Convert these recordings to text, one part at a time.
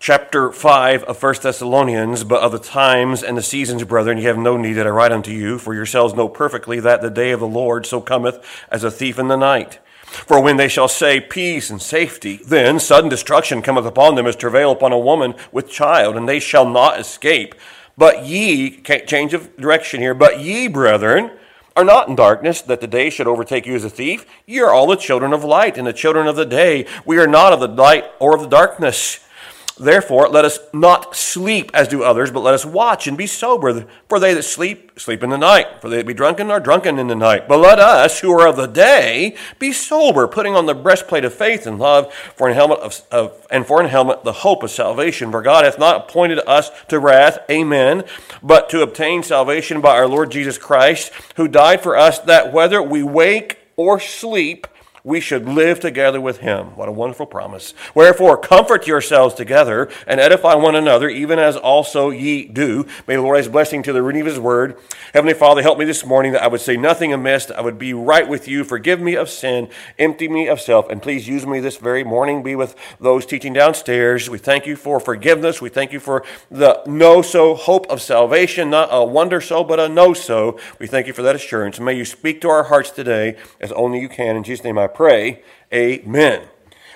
chapter 5 of 1 Thessalonians, but of the times and the seasons, brethren, ye have no need that I write unto you, for yourselves know perfectly that the day of the Lord so cometh as a thief in the night. For when they shall say peace and safety, then sudden destruction cometh upon them as travail upon a woman with child, and they shall not escape. But ye, change of direction here, but ye, brethren, are not in darkness, that the day should overtake you as a thief. Ye are all the children of light and the children of the day. We are not of the light or of the darkness. Therefore, let us not sleep as do others, but let us watch and be sober. For they that sleep, sleep in the night. For they that be drunken are drunken in the night. But let us, who are of the day, be sober, putting on the breastplate of faith and love, for an helmet of, of and for an helmet the hope of salvation. For God hath not appointed us to wrath, amen, but to obtain salvation by our Lord Jesus Christ, who died for us, that whether we wake or sleep, we should live together with him. What a wonderful promise. Wherefore, comfort yourselves together and edify one another, even as also ye do. May the Lord add his blessing to the reading of his word. Heavenly Father, help me this morning that I would say nothing amiss, I would be right with you. Forgive me of sin, empty me of self, and please use me this very morning. Be with those teaching downstairs. We thank you for forgiveness. We thank you for the no so hope of salvation, not a wonder so, but a no so. We thank you for that assurance. May you speak to our hearts today as only you can. In Jesus' name I pray. Amen.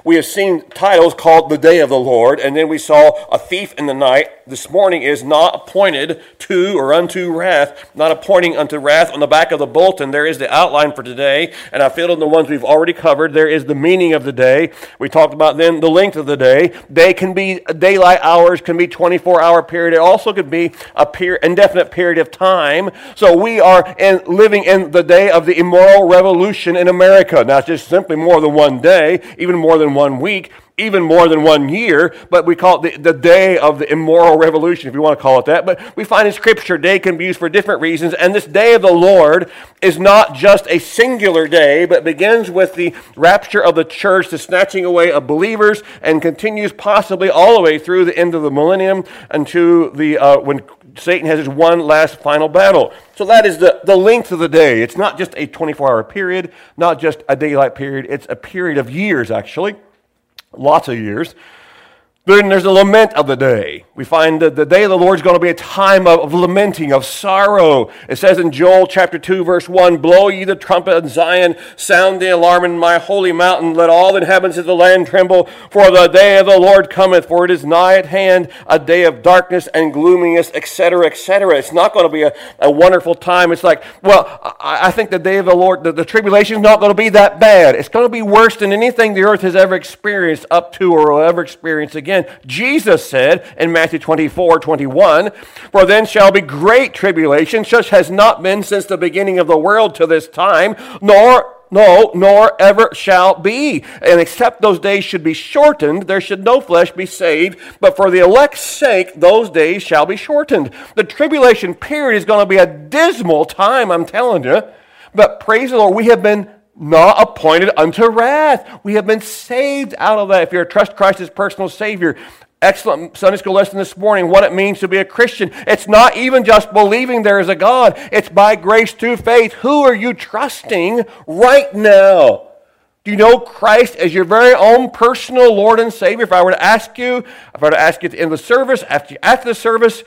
We have seen titles called The Day of the Lord, and then we saw A Thief in the Night. This morning is not appointed to or unto wrath, not appointing unto wrath. On the back of the bulletin, there is the outline for today, and I filled in the ones we've already covered. There is the meaning of the day. We talked about then the length of the day. Day can be daylight hours, can be 24 hour period. It also could be a period, indefinite period of time. So we are in, living in the day of the immoral revolution in America. Now, it's just simply more than one day, even more than one week, even more than one year, but we call it the, the day of the immoral revolution, if you want to call it that. But we find in Scripture, day can be used for different reasons, and this day of the Lord is not just a singular day, but begins with the rapture of the church, the snatching away of believers, and continues possibly all the way through the end of the millennium until the uh, when Satan has his one last final battle. So that is the, the length of the day. It's not just a 24 hour period, not just a daylight period, it's a period of years, actually lots of years. Then there's the lament of the day. We find that the day of the Lord is going to be a time of, of, lamenting, of sorrow. It says in Joel chapter 2, verse 1 Blow ye the trumpet in Zion, sound the alarm in my holy mountain, let all the inhabitants of the land tremble, for the day of the Lord cometh, for it is nigh at hand, a day of darkness and gloominess, etc., etc. It's not going to be a, a wonderful time. It's like, well, I, I think the day of the Lord, the, the tribulation is not going to be that bad. It's going to be worse than anything the earth has ever experienced up to or will ever experience again again. Jesus said in Matthew 24, 21, For then shall be great tribulation, such has not been since the beginning of the world to this time, nor no, nor ever shall be. And except those days should be shortened, there should no flesh be saved. But for the elect's sake, those days shall be shortened. The tribulation period is going to be a dismal time, I'm telling you. But praise the Lord, we have been not appointed unto wrath. We have been saved out of that. If you're trust Christ as personal Savior, excellent Sunday school lesson this morning, what it means to be a Christian. It's not even just believing there is a God, it's by grace through faith. Who are you trusting right now? Do you know Christ as your very own personal Lord and Savior? If I were to ask you, if I were to ask you at the end of the service, after, after the service,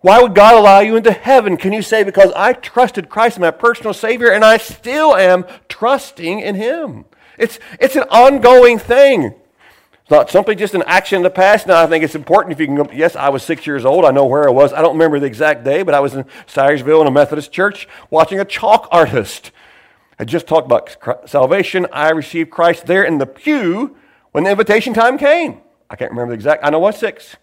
why would God allow you into heaven? Can you say, because I trusted Christ my personal Savior and I still am trusting in Him? It's, it's an ongoing thing. It's not simply just an action in the past. Now, I think it's important if you can go, yes, I was six years old. I know where I was. I don't remember the exact day, but I was in Syersville in a Methodist church watching a chalk artist. I just talked about salvation. I received Christ there in the pew when the invitation time came. I can't remember the exact, I know I was six.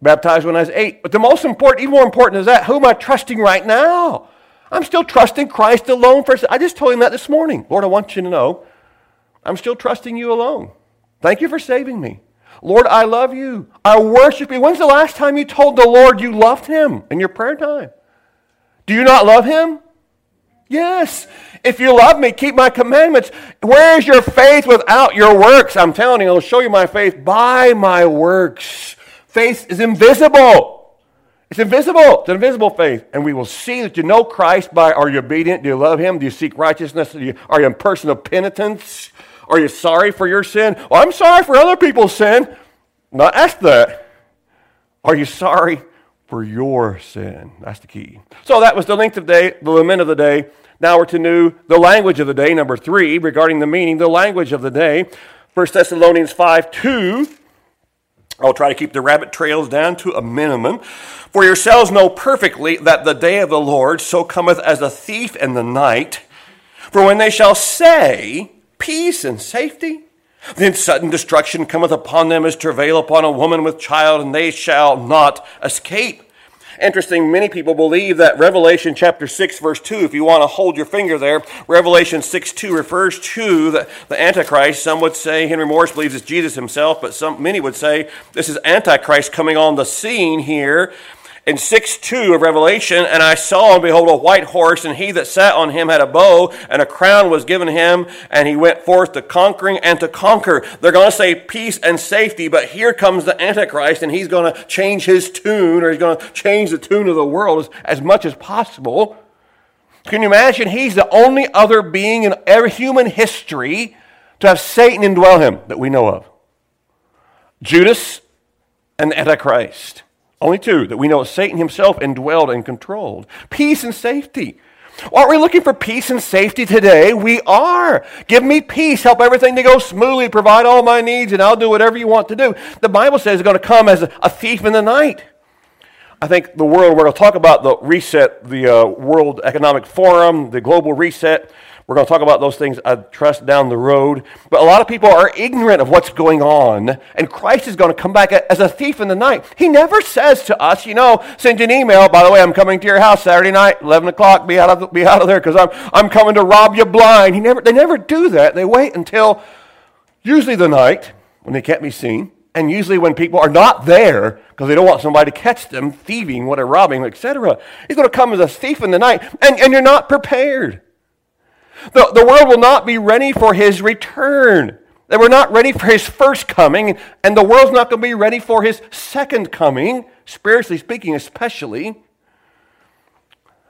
Baptized when I was eight. But the most important, even more important is that, who am I trusting right now? I'm still trusting Christ alone. For, I just told him that this morning. Lord, I want you to know, I'm still trusting you alone. Thank you for saving me. Lord, I love you. I worship you. When's the last time you told the Lord you loved him in your prayer time? Do you not love him? Yes. If you love me, keep my commandments. Where is your faith without your works? I'm telling you, I'll show you my faith by my works. Faith is invisible. It's invisible. It's an invisible faith. And we will see that you know Christ by are you obedient? Do you love Him? Do you seek righteousness? You, are you in person of penitence? Are you sorry for your sin? Well, I'm sorry for other people's sin. Not ask that. Are you sorry for your sin? That's the key. So that was the length of the day, the lament of the day. Now we're to know the language of the day, number three, regarding the meaning, the language of the day. 1 Thessalonians 5 2. I'll try to keep the rabbit trails down to a minimum. For yourselves know perfectly that the day of the Lord so cometh as a thief in the night. For when they shall say, Peace and safety, then sudden destruction cometh upon them as travail upon a woman with child, and they shall not escape. Interesting, many people believe that Revelation chapter 6, verse 2, if you want to hold your finger there, Revelation 6 2 refers to the, the Antichrist. Some would say, Henry Morris believes it's Jesus himself, but some, many would say this is Antichrist coming on the scene here in 6 2 of Revelation, and I saw and behold a white horse, and he that sat on him had a bow, and a crown was given him, and he went forth to conquering and to conquer. They're going to say peace and safety, but here comes the Antichrist, and he's going to change his tune, or he's going to change the tune of the world as, as much as possible. Can you imagine? He's the only other being in every human history to have Satan indwell him that we know of Judas and the Antichrist. Only two that we know Satan himself indwelled and controlled. Peace and safety. Aren't we looking for peace and safety today? We are. Give me peace. Help everything to go smoothly. Provide all my needs, and I'll do whatever you want to do. The Bible says it's going to come as a thief in the night. I think the world, we're going to talk about the reset, the uh, World Economic Forum, the global reset. We're going to talk about those things, I trust, down the road. But a lot of people are ignorant of what's going on, and Christ is going to come back as a thief in the night. He never says to us, you know, send an email, by the way, I'm coming to your house Saturday night, 11 o'clock, be out of, be out of there because I'm, I'm coming to rob you blind. He never, they never do that. They wait until usually the night when they can't be seen, and usually when people are not there because they don't want somebody to catch them thieving, what they're robbing, etc. He's going to come as a thief in the night, and, and you're not prepared. The, the world will not be ready for his return. They were not ready for his first coming, and the world's not going to be ready for his second coming, spiritually speaking, especially.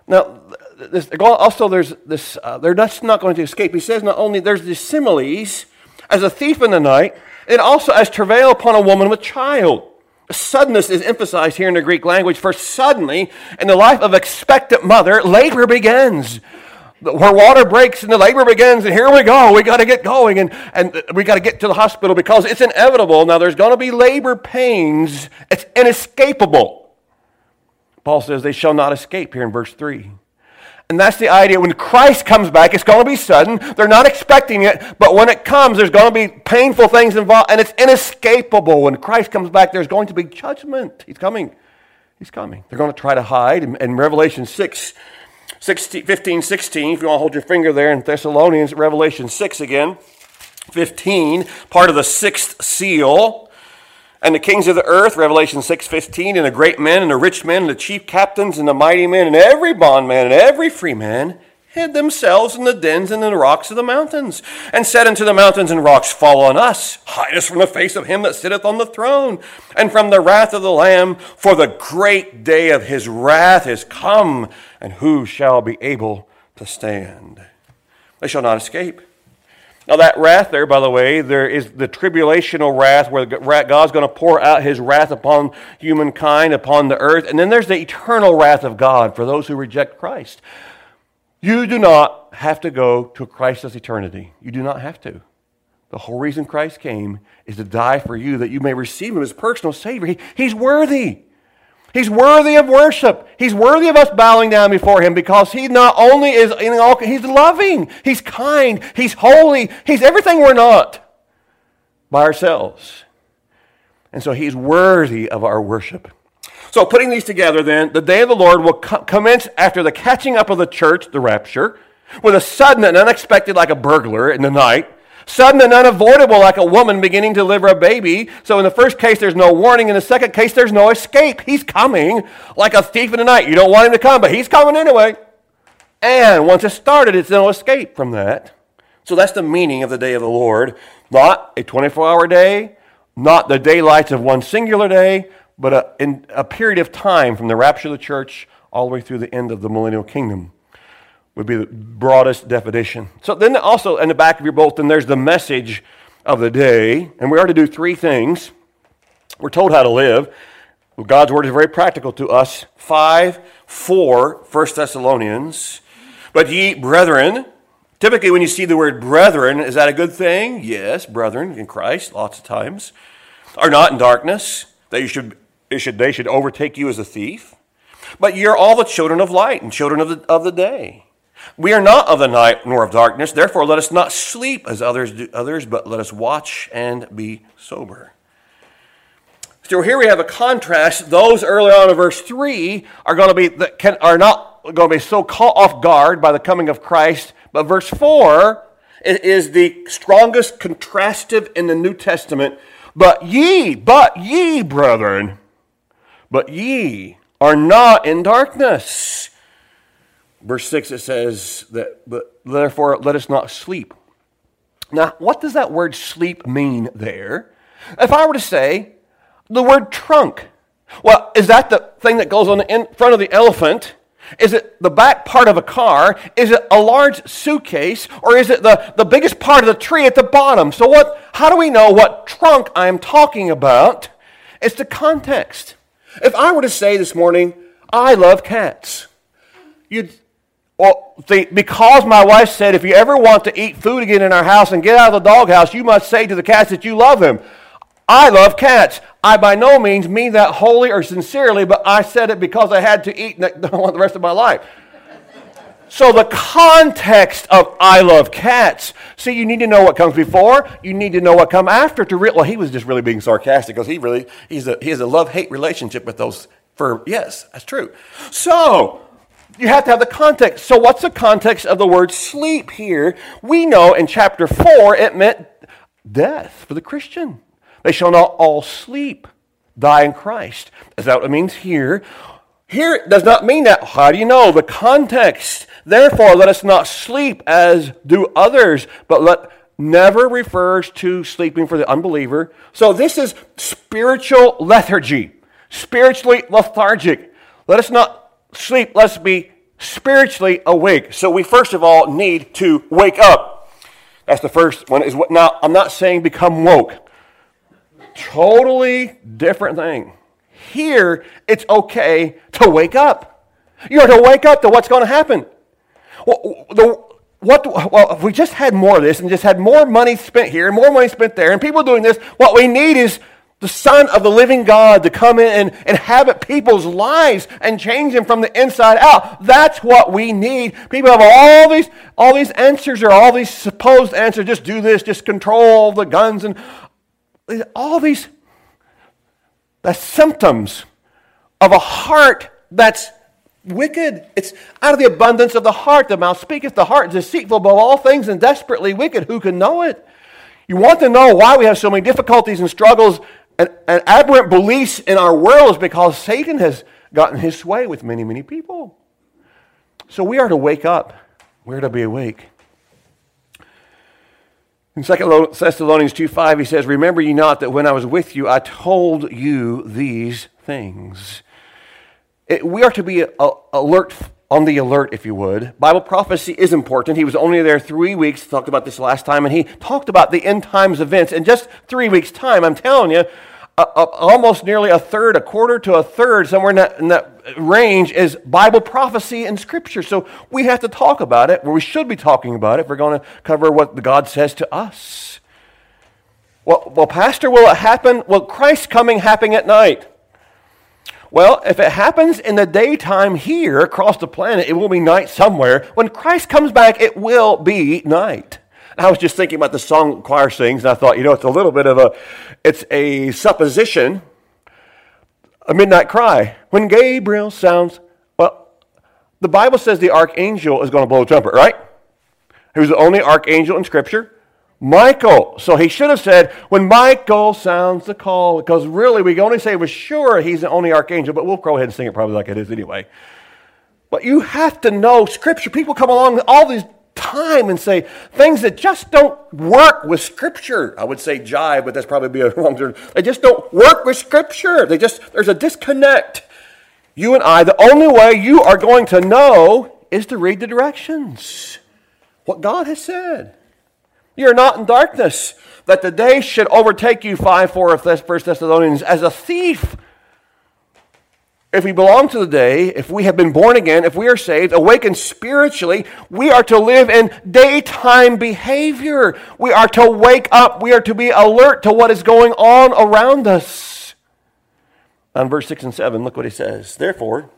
Now, this, also, there's this, uh, they're not going to escape. He says not only there's the similes as a thief in the night, it also as travail upon a woman with child. Suddenness is emphasized here in the Greek language, for suddenly, in the life of expectant mother, labor begins where water breaks and the labor begins, and here we go. We got to get going, and, and we got to get to the hospital because it's inevitable. Now, there's going to be labor pains, it's inescapable. Paul says they shall not escape here in verse 3. And that's the idea. When Christ comes back, it's going to be sudden. They're not expecting it, but when it comes, there's going to be painful things involved, and it's inescapable. When Christ comes back, there's going to be judgment. He's coming. He's coming. They're going to try to hide. In, Revelation 6, 16, 15, 16, if you want to hold your finger there in Thessalonians, Revelation 6 again. 15, part of the sixth seal. And the kings of the earth, Revelation 6:15, and the great men and the rich men and the chief captains and the mighty men and every bondman and every free man hid themselves in the dens and in the rocks of the mountains, and said unto the mountains and rocks, Fall on us, hide us from the face of him that sitteth on the throne, and from the wrath of the Lamb, for the great day of his wrath is come, and who shall be able to stand? They shall not escape. Now, that wrath there, by the way, there is the tribulational wrath where God's going to pour out his wrath upon humankind, upon the earth. And then there's the eternal wrath of God for those who reject Christ. You do not have to go to Christ's eternity. You do not have to. The whole reason Christ came is to die for you that you may receive him as personal Savior. He, he's worthy. He's worthy of worship. He's worthy of us bowing down before him because he not only is in all, he's loving, he's kind, he's holy, he's everything we're not by ourselves. And so he's worthy of our worship. So, putting these together, then, the day of the Lord will co- commence after the catching up of the church, the rapture, with a sudden and unexpected, like a burglar in the night, sudden and unavoidable, like a woman beginning to deliver a baby. So, in the first case, there's no warning. In the second case, there's no escape. He's coming like a thief in the night. You don't want him to come, but he's coming anyway. And once it's started, it's no escape from that. So, that's the meaning of the day of the Lord. Not a 24 hour day, not the daylights of one singular day, but a, in a period of time from the rapture of the church all the way through the end of the millennial kingdom would be the broadest definition. So then also in the back of your bulletin, there's the message of the day, and we are to do three things. We're told how to live. God's word is very practical to us. 5 four, First Thessalonians. But ye, brethren, typically when you see the word brethren, is that a good thing? Yes, brethren in Christ, lots of times, are not in darkness. They should, should, they should overtake you as a thief. But you're all the children of light and children of the, of the day. We are not of the night nor of darkness. Therefore, let us not sleep as others do others, but let us watch and be sober. So here we have a contrast. Those early on in verse 3 are going to be that can, are not going to be so caught off guard by the coming of Christ. But verse 4 is the strongest contrastive in the New Testament. But ye, but ye, brethren, but ye are not in darkness. Verse 6 it says that, but therefore let us not sleep. Now, what does that word sleep mean there? If I were to say, the word trunk. Well, is that the thing that goes on the in front of the elephant? Is it the back part of a car? Is it a large suitcase? Or is it the, the biggest part of the tree at the bottom? So what how do we know what trunk I'm talking about? It's the context. If I were to say this morning, I love cats, you'd well, see, because my wife said if you ever want to eat food again in our house and get out of the doghouse, you must say to the cats that you love them. I love cats. I by no means mean that wholly or sincerely, but I said it because I had to eat I want the rest of my life. So the context of I love cats. See, you need to know what comes before. You need to know what comes after to real. Well, he was just really being sarcastic because he really he's a he has a love hate relationship with those. For yes, that's true. So you have to have the context. So what's the context of the word sleep here? We know in chapter four it meant death for the Christian. They shall not all sleep, die in Christ. Is that what it means here? Here it does not mean that. How do you know? The context. Therefore, let us not sleep as do others, but let never refers to sleeping for the unbeliever. So this is spiritual lethargy, spiritually lethargic. Let us not sleep, let's be spiritually awake. So we first of all need to wake up. That's the first one. Is what now I'm not saying become woke. Totally different thing. Here, it's okay to wake up. You're to wake up to what's going to happen. Well, the, what, well, if we just had more of this and just had more money spent here and more money spent there and people doing this, what we need is the Son of the living God to come in and inhabit people's lives and change them from the inside out. That's what we need. People have all these, all these answers or all these supposed answers. Just do this, just control the guns and all these the symptoms of a heart that's wicked. It's out of the abundance of the heart the mouth speaketh. The heart is deceitful above all things and desperately wicked. Who can know it? You want to know why we have so many difficulties and struggles and, and aberrant beliefs in our world is because Satan has gotten his way with many, many people. So we are to wake up. We're to be awake. In 2 Thessalonians 2 5, he says, Remember ye not that when I was with you, I told you these things. It, we are to be alert, on the alert, if you would. Bible prophecy is important. He was only there three weeks, talked about this last time, and he talked about the end times events. In just three weeks' time, I'm telling you, almost nearly a third, a quarter to a third, somewhere in that, in that, range, is Bible prophecy and Scripture. So we have to talk about it, or we should be talking about it if we're going to cover what God says to us. Well, well, Pastor, will it happen? Will Christ's coming happen at night? Well, if it happens in the daytime here across the planet, it will be night somewhere. When Christ comes back, it will be night. I was just thinking about the song choir sings, and I thought, you know, it's a little bit of a, it's a supposition, a midnight cry. When Gabriel sounds, well, the Bible says the archangel is going to blow a trumpet, right? Was the only archangel in Scripture. Michael. So he should have said, when Michael sounds the call, because really we can only say with sure he's the only archangel, but we'll go ahead and sing it probably like it is anyway. But you have to know Scripture. People come along all these time and say things that just don't work with Scripture. I would say jive, but that's probably be a wrong term. They just don't work with Scripture. They just there's a disconnect. You and I, the only way you are going to know is to read the directions. What God has said. You're not in darkness. that the day should overtake you, 5 4 of this, 1 Thessalonians, as a thief. If we belong to the day, if we have been born again, if we are saved, awakened spiritually, we are to live in daytime behavior. We are to wake up. We are to be alert to what is going on around us. On verse 6 and 7, look what he says. Therefore,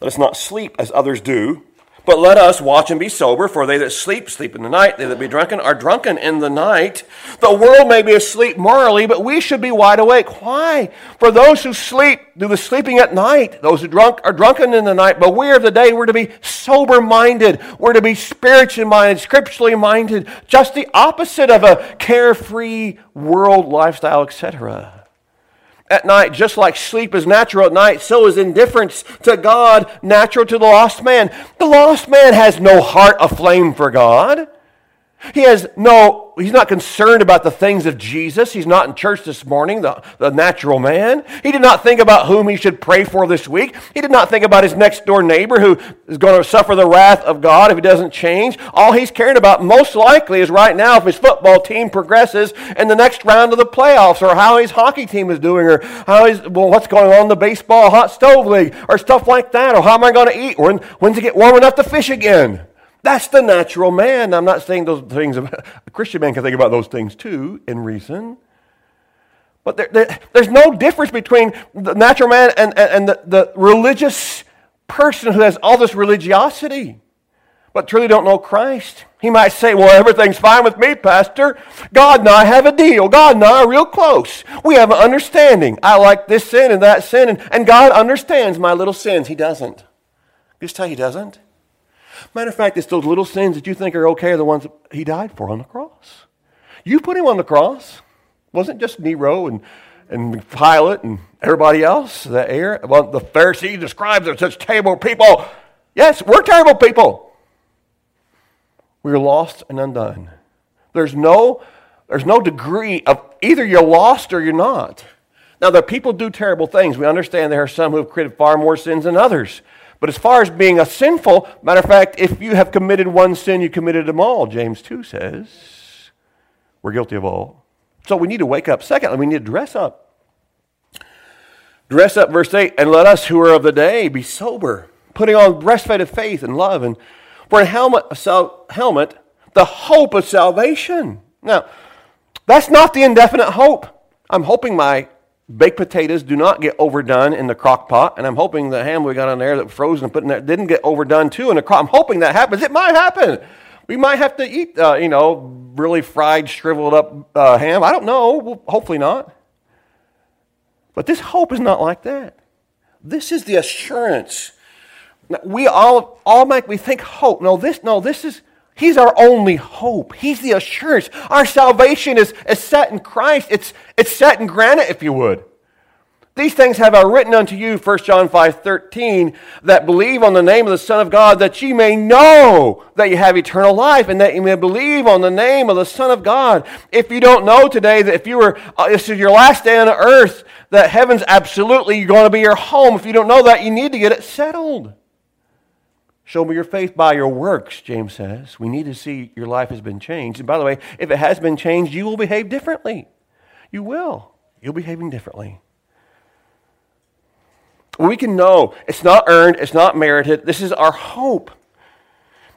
let us not sleep as others do but let us watch and be sober, for they that sleep, sleep in the night. They that be drunken are drunken in the night. The world may be asleep morally, but we should be wide awake. Why? For those who sleep do the sleeping at night. Those who drunk are drunken in the night. But we of the day, we're to be sober minded. We're to be spiritually minded, scripturally minded. Just the opposite of a carefree world lifestyle, etc at night, just like sleep is natural at night, so is indifference to God natural to the lost man. The lost man has no heart aflame for God. He has no, he's not concerned about the things of Jesus. He's not in church this morning, the, the natural man. He did not think about whom he should pray for this week. He did not think about his next door neighbor who is going to suffer the wrath of God if he doesn't change. All he's caring about most likely is right now if his football team progresses in the next round of the playoffs or how his hockey team is doing or how he's, well, what's going on in the baseball hot stove league or stuff like that or how am I going to eat or when, when's it get warm enough to fish again. That's the natural man. I'm not saying those things, a Christian man can think about those things too in reason. But there, there, there's no difference between the natural man and, and, and the, the religious person who has all this religiosity but truly don't know Christ. He might say, Well, everything's fine with me, Pastor. God and I have a deal. God and I are real close. We have an understanding. I like this sin and that sin, and, and God understands my little sins. He doesn't. Just tell you he doesn't. Matter of fact, it's those little sins that you think are okay are the ones he died for on the cross. You put him on the cross. It wasn't just Nero and, and Pilate and everybody else, the air. Well, the Pharisees, the scribes are such terrible people. Yes, we're terrible people. We're lost and undone. There's no, there's no degree of either you're lost or you're not. Now, the people do terrible things. We understand there are some who have committed far more sins than others. But as far as being a sinful, matter of fact, if you have committed one sin, you committed them all, James 2 says. We're guilty of all. So we need to wake up. Secondly, we need to dress up. Dress up, verse 8, and let us who are of the day be sober, putting on breastplate of faith and love, and for a helmet, a helmet, the hope of salvation. Now, that's not the indefinite hope. I'm hoping my baked potatoes do not get overdone in the crock pot, and I'm hoping the ham we got on there that was frozen and put in there didn't get overdone too in the crock. I'm hoping that happens. It might happen. We might have to eat, uh, you know, really fried, shriveled up uh, ham. I don't know. Well, hopefully not. But this hope is not like that. This is the assurance. We all all make we think hope. No, this no, this is He's our only hope. He's the assurance. Our salvation is, is set in Christ. It's, it's set in granite, if you would. These things have I written unto you, 1 John 5 13, that believe on the name of the Son of God, that ye may know that you have eternal life, and that you may believe on the name of the Son of God. If you don't know today that if you were, uh, this is your last day on earth, that heaven's absolutely going to be your home, if you don't know that, you need to get it settled. Show me your faith by your works, James says. We need to see your life has been changed. And by the way, if it has been changed, you will behave differently. You will. You'll be behaving differently. We can know it's not earned, it's not merited. This is our hope.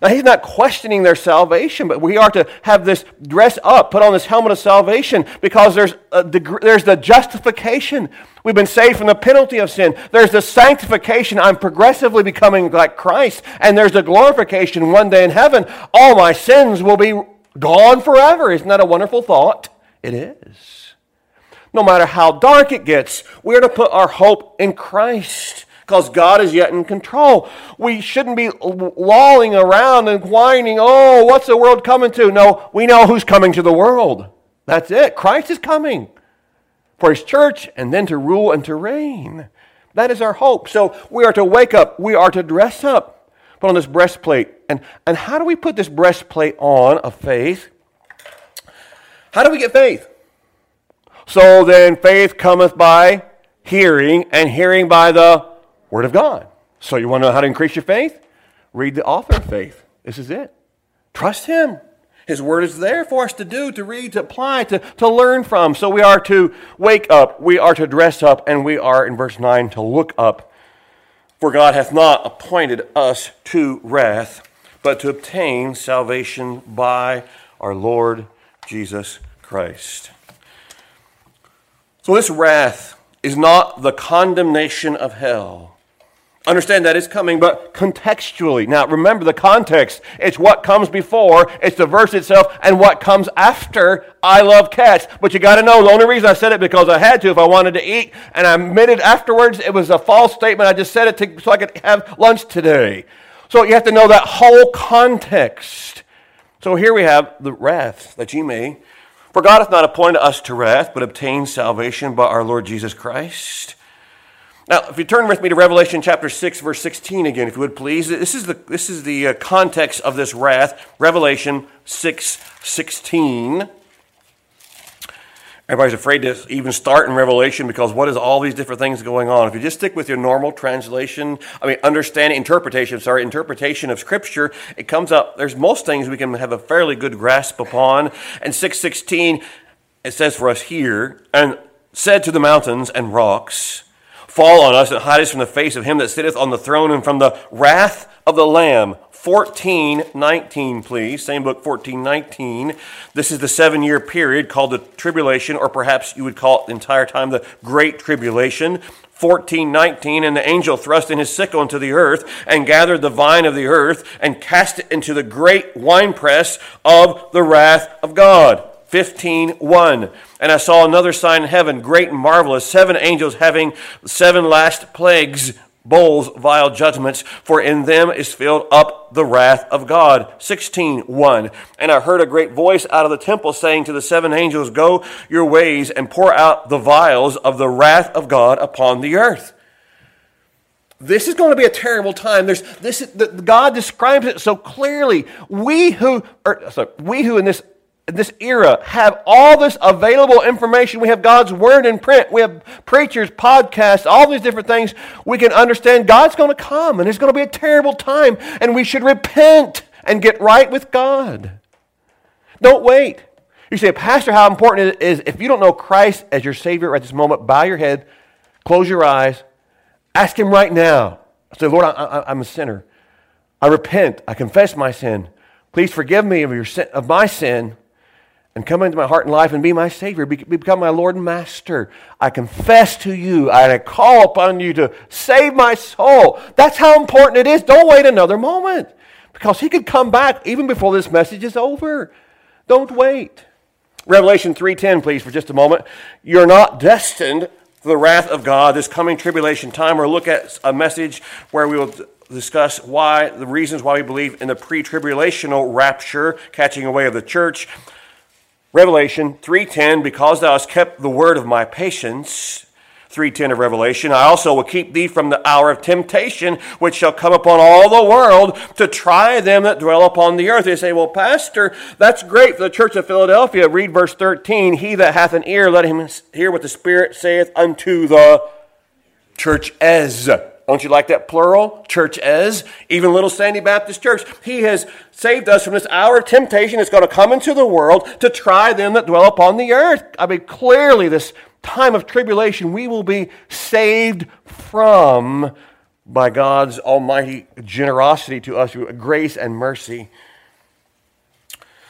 Now, he's not questioning their salvation, but we are to have this dress up, put on this helmet of salvation, because there's, there's the justification. We've been saved from the penalty of sin. There's the sanctification. I'm progressively becoming like Christ. And there's the glorification one day in heaven. All my sins will be gone forever. Isn't that a wonderful thought? It is. No matter how dark it gets, we're to put our hope in Christ because God is yet in control. We shouldn't be lolling around and whining, oh, what's the world coming to? No, we know who's coming to the world. That's it. Christ is coming for his church and then to rule and to reign. That is our hope. So we are to wake up, we are to dress up, put on this breastplate. And, and how do we put this breastplate on of faith? How do we get faith? So then faith cometh by hearing, and hearing by the Word of God. So you want to know how to increase your faith? Read the author of faith. This is it. Trust Him. His word is there for us to do, to read, to apply, to, to learn from. So we are to wake up, we are to dress up, and we are, in verse 9, to look up. For God hath not appointed us to wrath, but to obtain salvation by our Lord Jesus Christ. So this wrath is not the condemnation of hell Understand that is coming, but contextually. Now, remember the context. It's what comes before, it's the verse itself, and what comes after I love cats. But you got to know the only reason I said it because I had to if I wanted to eat, and I admitted afterwards it was a false statement. I just said it to, so I could have lunch today. So you have to know that whole context. So here we have the wrath that ye may. For God hath not appointed us to wrath, but obtained salvation by our Lord Jesus Christ now, if you turn with me to Revelation chapter 6, verse 16 again, if you would please. This is the, this is the uh, context of this wrath. Revelation 6, 16. Everybody's afraid to even start in Revelation because what is all these different things going on? If you just stick with your normal translation, I mean, understanding, interpretation, sorry, interpretation of Scripture, it comes up, there's most things we can have a fairly good grasp upon. And 616, it says for us here, and said to the mountains and rocks, fall on us and hide us from the face of him that sitteth on the throne and from the wrath of the Lamb. 1419, please. Same book, 1419. This is the seven year period called the tribulation, or perhaps you would call it the entire time the Great Tribulation. 1419 and the angel thrust in his sickle into the earth and gathered the vine of the earth and cast it into the great winepress of the wrath of god 15 1 and I saw another sign in heaven, great and marvelous, seven angels having seven last plagues, bowls, vial judgments, for in them is filled up the wrath of God. 16, 1. And I heard a great voice out of the temple saying to the seven angels, Go your ways and pour out the vials of the wrath of God upon the earth. This is going to be a terrible time. There's this. The, God describes it so clearly. We who, or, sorry, we who in this this era have all this available information. We have God's Word in print. We have preachers, podcasts, all these different things. We can understand God's going to come and it's going to be a terrible time and we should repent and get right with God. Don't wait. You say, Pastor, how important it is if you don't know Christ as your Savior at this moment, bow your head, close your eyes, ask Him right now. Say, Lord, I, am a sinner. I repent. I confess my sin. Please forgive me of, your sin, of my sin and come into my heart and life and be my Savior, be, become my Lord and Master. I confess to you and I call upon you to save my soul. That's how important it is. Don't wait another moment because He could come back even before this message is over. Don't wait. Revelation 3:10 please for just a moment. You're not destined for the wrath of God this coming tribulation time or look at a message where we will discuss why the reasons why we believe in the pre-tribulational rapture catching away of the church Revelation 3:10 because thou hast kept the word of my patience 3:10 of Revelation I also will keep thee from the hour of temptation which shall come upon all the world to try them that dwell upon the earth. They say well pastor that's great for the church of Philadelphia. Read verse 13 he that hath an ear let him hear what the spirit saith unto the church as don't you like that plural? Church as, even Little Sandy Baptist Church. He has saved us from this hour of temptation that's going to come into the world to try them that dwell upon the earth. I mean, clearly, this time of tribulation we will be saved from by God's almighty generosity to us, through grace and mercy.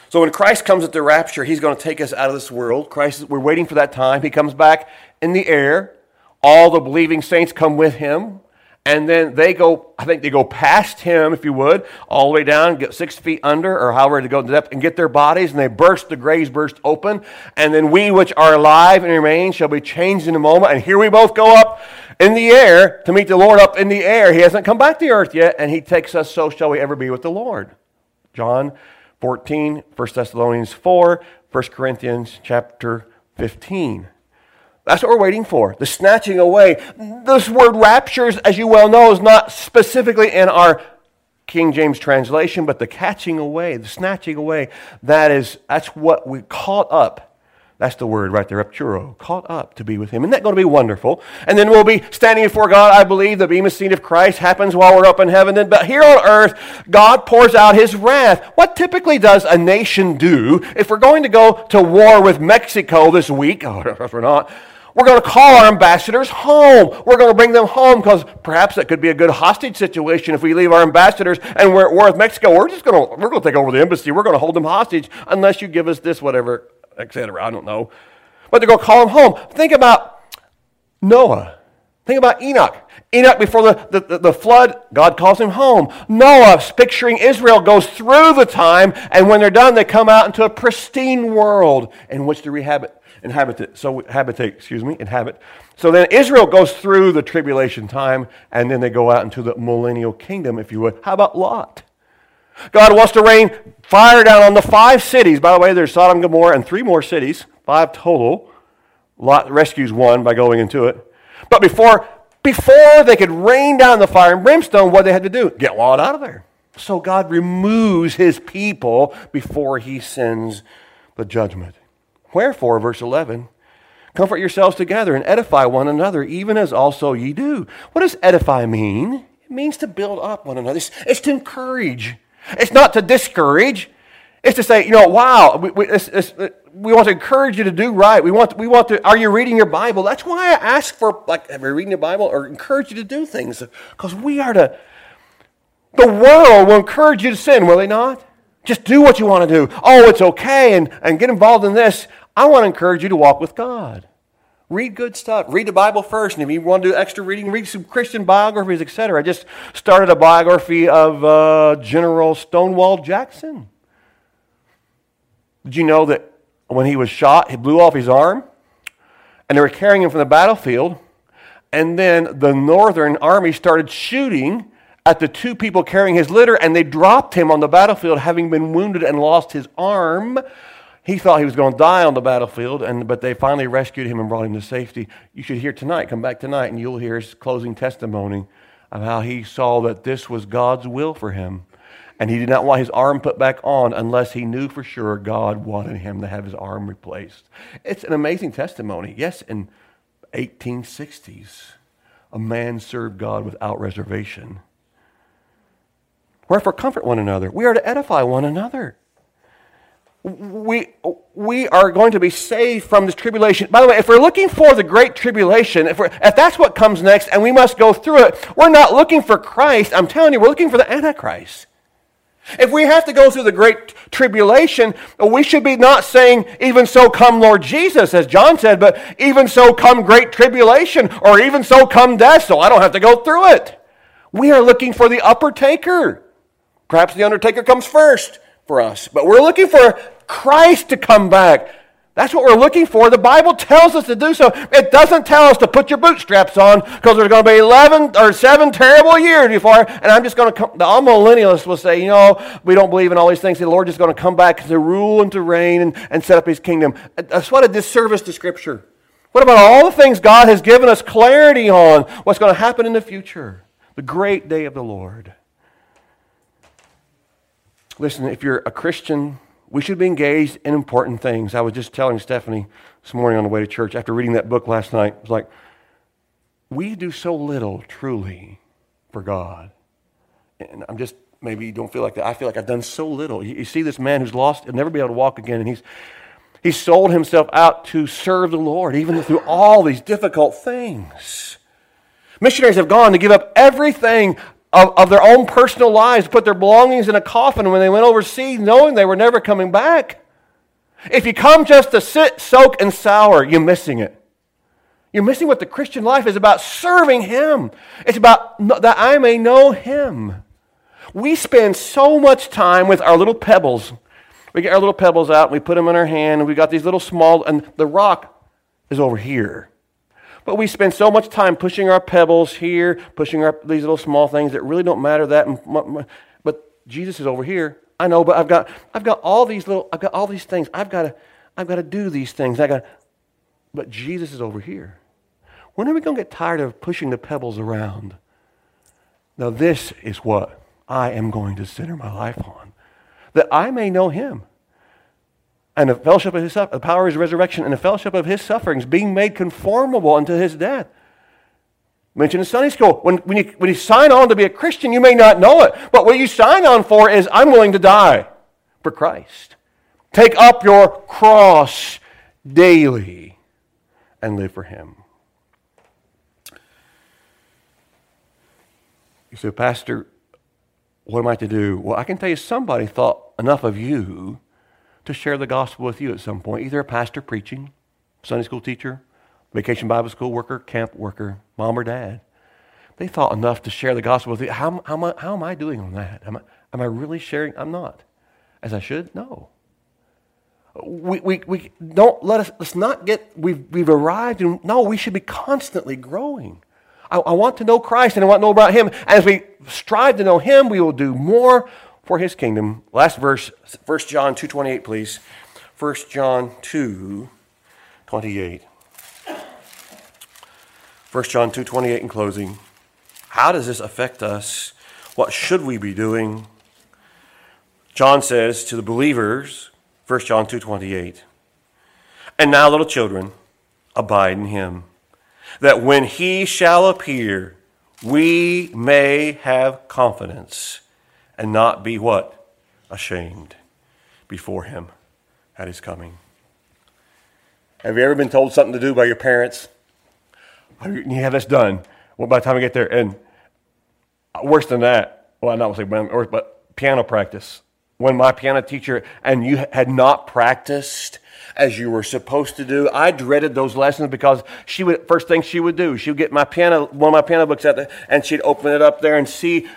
So when Christ comes at the rapture, he's going to take us out of this world. Christ, we're waiting for that time. He comes back in the air. All the believing saints come with him and then they go, I think they go past him, if you would, all the way down, get six feet under, or however to go depth, and get their bodies, and they burst, the graves burst open. And then we which are alive and remain shall be changed in a moment. And here we both go up in the air to meet the Lord up in the air. He hasn't come back to earth yet, and he takes us, so shall we ever be with the Lord. John 14, 1 Thessalonians 4, 1 Corinthians chapter 15. That's what we're waiting for the snatching away. This word raptures, as you well know, is not specifically in our King James translation, but the catching away, the snatching away, that is, that's what we caught up. That's the word right there, rapturo, caught up to be with him. Isn't that going to be wonderful? And then we'll be standing before God. I believe the beam bema seat of Christ happens while we're up in heaven. Then, But here on earth, God pours out his wrath. What typically does a nation do if we're going to go to war with Mexico this week? Oh, we're not. We're going to call our ambassadors home. We're going to bring them home because perhaps that could be a good hostage situation if we leave our ambassadors and we're at war with Mexico. We're just going to, we're going to take over the embassy. We're going to hold them hostage unless you give us this, whatever etc. I don't know. But they're going to call them home. Think about Noah. Think about Enoch. Enoch, before the, the, the, flood, God calls him home. Noah, picturing Israel, goes through the time, and when they're done, they come out into a pristine world in which to rehabit, inhabit it. So habitate, excuse me, inhabit. So then Israel goes through the tribulation time, and then they go out into the millennial kingdom, if you would. How about Lot? God wants to rain fire down on the five cities. By the way, there's Sodom, Gomorrah, and three more cities, five total. Lot rescues one by going into it. But before, before they could rain down the fire and brimstone, what they had to do? Get Lot out of there. So God removes his people before he sends the judgment. Wherefore, verse 11, comfort yourselves together and edify one another, even as also ye do. What does edify mean? It means to build up one another, it's, it's to encourage. It's not to discourage. It's to say, you know, wow, we, we, it's, it's, uh, we want to encourage you to do right. We want, we want to, are you reading your Bible? That's why I ask for, like, have you reading the Bible or encourage you to do things? Because we are to, the world will encourage you to sin, will they not? Just do what you want to do. Oh, it's okay, and, and get involved in this. I want to encourage you to walk with God. Read good stuff. Read the Bible first, and if you want to do extra reading, read some Christian biographies, etc. I just started a biography of uh, General Stonewall Jackson. Did you know that when he was shot, he blew off his arm, and they were carrying him from the battlefield, and then the Northern Army started shooting at the two people carrying his litter, and they dropped him on the battlefield, having been wounded and lost his arm. He thought he was going to die on the battlefield, and, but they finally rescued him and brought him to safety. You should hear tonight, come back tonight, and you'll hear his closing testimony of how he saw that this was God's will for him. And he did not want his arm put back on unless he knew for sure God wanted him to have his arm replaced. It's an amazing testimony. Yes, in 1860s, a man served God without reservation. Wherefore, comfort one another. We are to edify one another we, we are going to be saved from this tribulation. By the way, if we're looking for the great tribulation, if, if that's what comes next and we must go through it, we're not looking for Christ. I'm telling you, we're looking for the Antichrist. If we have to go through the great tribulation, we should be not saying, even so come Lord Jesus, as John said, but even so come great tribulation, or even so come death, so I don't have to go through it. We are looking for the upper taker. Perhaps the undertaker comes first for us. But we're looking for Christ to come back. That's what we're looking for. The Bible tells us to do so. It doesn't tell us to put your bootstraps on because there's going to be 11 or 7 terrible years before. And I'm just going to come. The millennialists will say, you know, we don't believe in all these things. The Lord is going to come back to rule and to reign and, and set up his kingdom. That's what a disservice to Scripture. What about all the things God has given us clarity on? What's going to happen in the future? The great day of the Lord. Listen, if you're a Christian, we should be engaged in important things. I was just telling Stephanie this morning on the way to church after reading that book last night. It was like, we do so little truly for God. And I'm just, maybe you don't feel like that. I feel like I've done so little. You, you see this man who's lost, he'll never be able to walk again, and he's, he sold himself out to serve the Lord, even through all these difficult things. Missionaries have gone to give up everything of, of their own personal lives, put their belongings in a coffin when they went overseas, knowing they were never coming back. If you come just to sit, soak, and sour, you're missing it. You're missing what the Christian life is about serving Him. It's about that I may know Him. We spend so much time with our little pebbles. We get our little pebbles out, and we put them in our hand, and we got these little small, and the rock is over here. But we spend so much time pushing our pebbles here, pushing our, these little small things that really don't matter that. But Jesus is over here. I know, but I've got, I've got all these little, I've got all these things. I've got to, I've got to do these things. I got, but Jesus is over here. When are we going to get tired of pushing the pebbles around? Now, this is what I am going to center my life on, that I may know Him and the fellowship of his the power of his resurrection and the fellowship of his sufferings, being made conformable unto his death. Mentioned in Sunday school. When, when, you, when you sign on to be a Christian, you may not know it, but what you sign on for is I'm willing to die for Christ. Take up your cross daily and live for him. You say, Pastor, what am I to do? Well, I can tell you somebody thought enough of you to share the gospel with you at some point. Either a pastor preaching, Sunday school teacher, vacation Bible school worker, camp worker, mom or dad. They thought enough to share the gospel with you. How, how, am, I, how am I doing on that? Am I, am I really sharing? I'm not. As I should? No. We, we, we don't let us, let's not get, we've, we've arrived and no, we should be constantly growing. I, I want to know Christ and I want to know about Him. As we strive to know Him, we will do more for His kingdom. Last verse, 1 John 2.28, please. 1 John 2, 28. 1 John 2.28 in closing. How does this affect us? What should we be doing? John says to the believers, 1 John 2.28, And now, little children, abide in him that when he shall appear, we may have confidence and not be what? Ashamed before him at his coming. Have you ever been told something to do by your parents? You have this done. Well, by the time I get there, and worse than that, well, not say but piano practice. When my piano teacher and you had not practiced as you were supposed to do. I dreaded those lessons because she would first thing she would do, she would get my piano one of my piano books out there, and she'd open it up there and see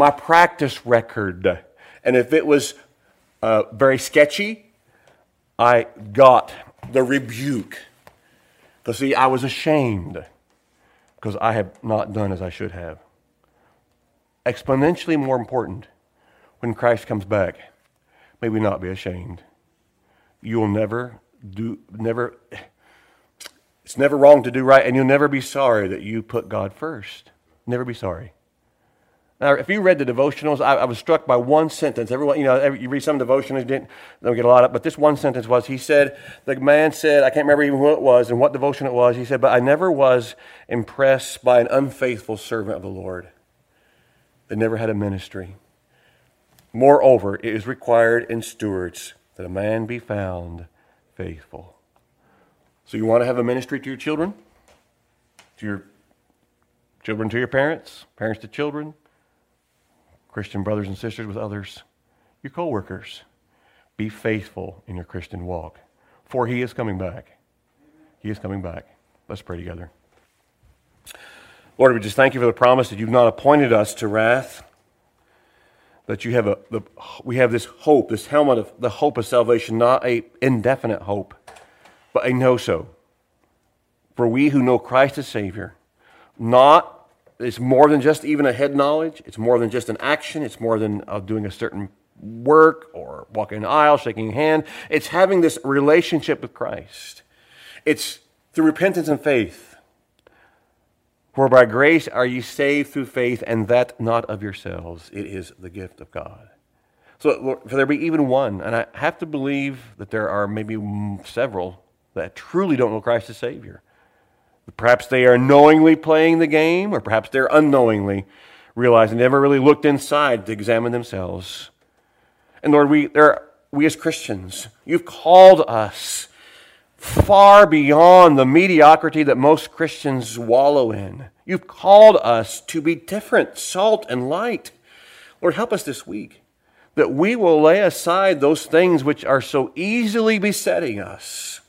my practice record. And if it was uh, very sketchy, I got the rebuke. Because see, I was ashamed because I have not done as I should have. Exponentially more important when Christ comes back, may we not be ashamed you'll never do, never, it's never wrong to do right, and you'll never be sorry that you put God first. Never be sorry. Now, if you read the devotionals, I, I was struck by one sentence. Everyone, you know, every, you read some devotionals, didn't don't get a lot of, but this one sentence was, he said, the man said, I can't remember even who it was and what devotion it was. He said, but I never was impressed by an unfaithful servant of the Lord that never had a ministry. Moreover, it is required in stewards that a man be found faithful. So, you want to have a ministry to your children? To your children to your parents, parents to children, Christian brothers and sisters with others, your co workers. Be faithful in your Christian walk, for he is coming back. He is coming back. Let's pray together. Lord, we just thank you for the promise that you've not appointed us to wrath that you have a the, we have this hope, this helmet of the hope of salvation, not a indefinite hope, but a know so. For we who know Christ as Savior, not it's more than just even a head knowledge. It's more than just an action. It's more than uh, doing a certain work or walking an aisle, shaking a hand. It's having this relationship with Christ. It's through repentance and faith for by grace are ye saved through faith, and that not of yourselves. It is the gift of God. So, for there be even one, and I have to believe that there are maybe several that truly don't know Christ as Savior. Perhaps they are knowingly playing the game, or perhaps they're unknowingly realizing they never really looked inside to examine themselves. And Lord, we, there, we as Christians, you've called us far beyond the mediocrity that most Christians wallow in. You've called us to be different, salt and light. Lord, help us this week that we will lay aside those things which are so easily besetting us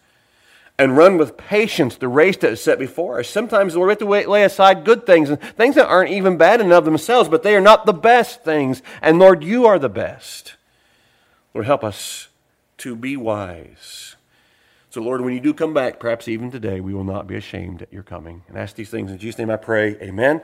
and run with patience the race that is set before us. Sometimes we have to lay aside good things and things that aren't even bad in of themselves, but they are not the best things. And Lord, you are the best. Lord, help us to be wise so, Lord, when you do come back, perhaps even today, we will not be ashamed at your coming. And ask these things in Jesus' name I pray. Amen.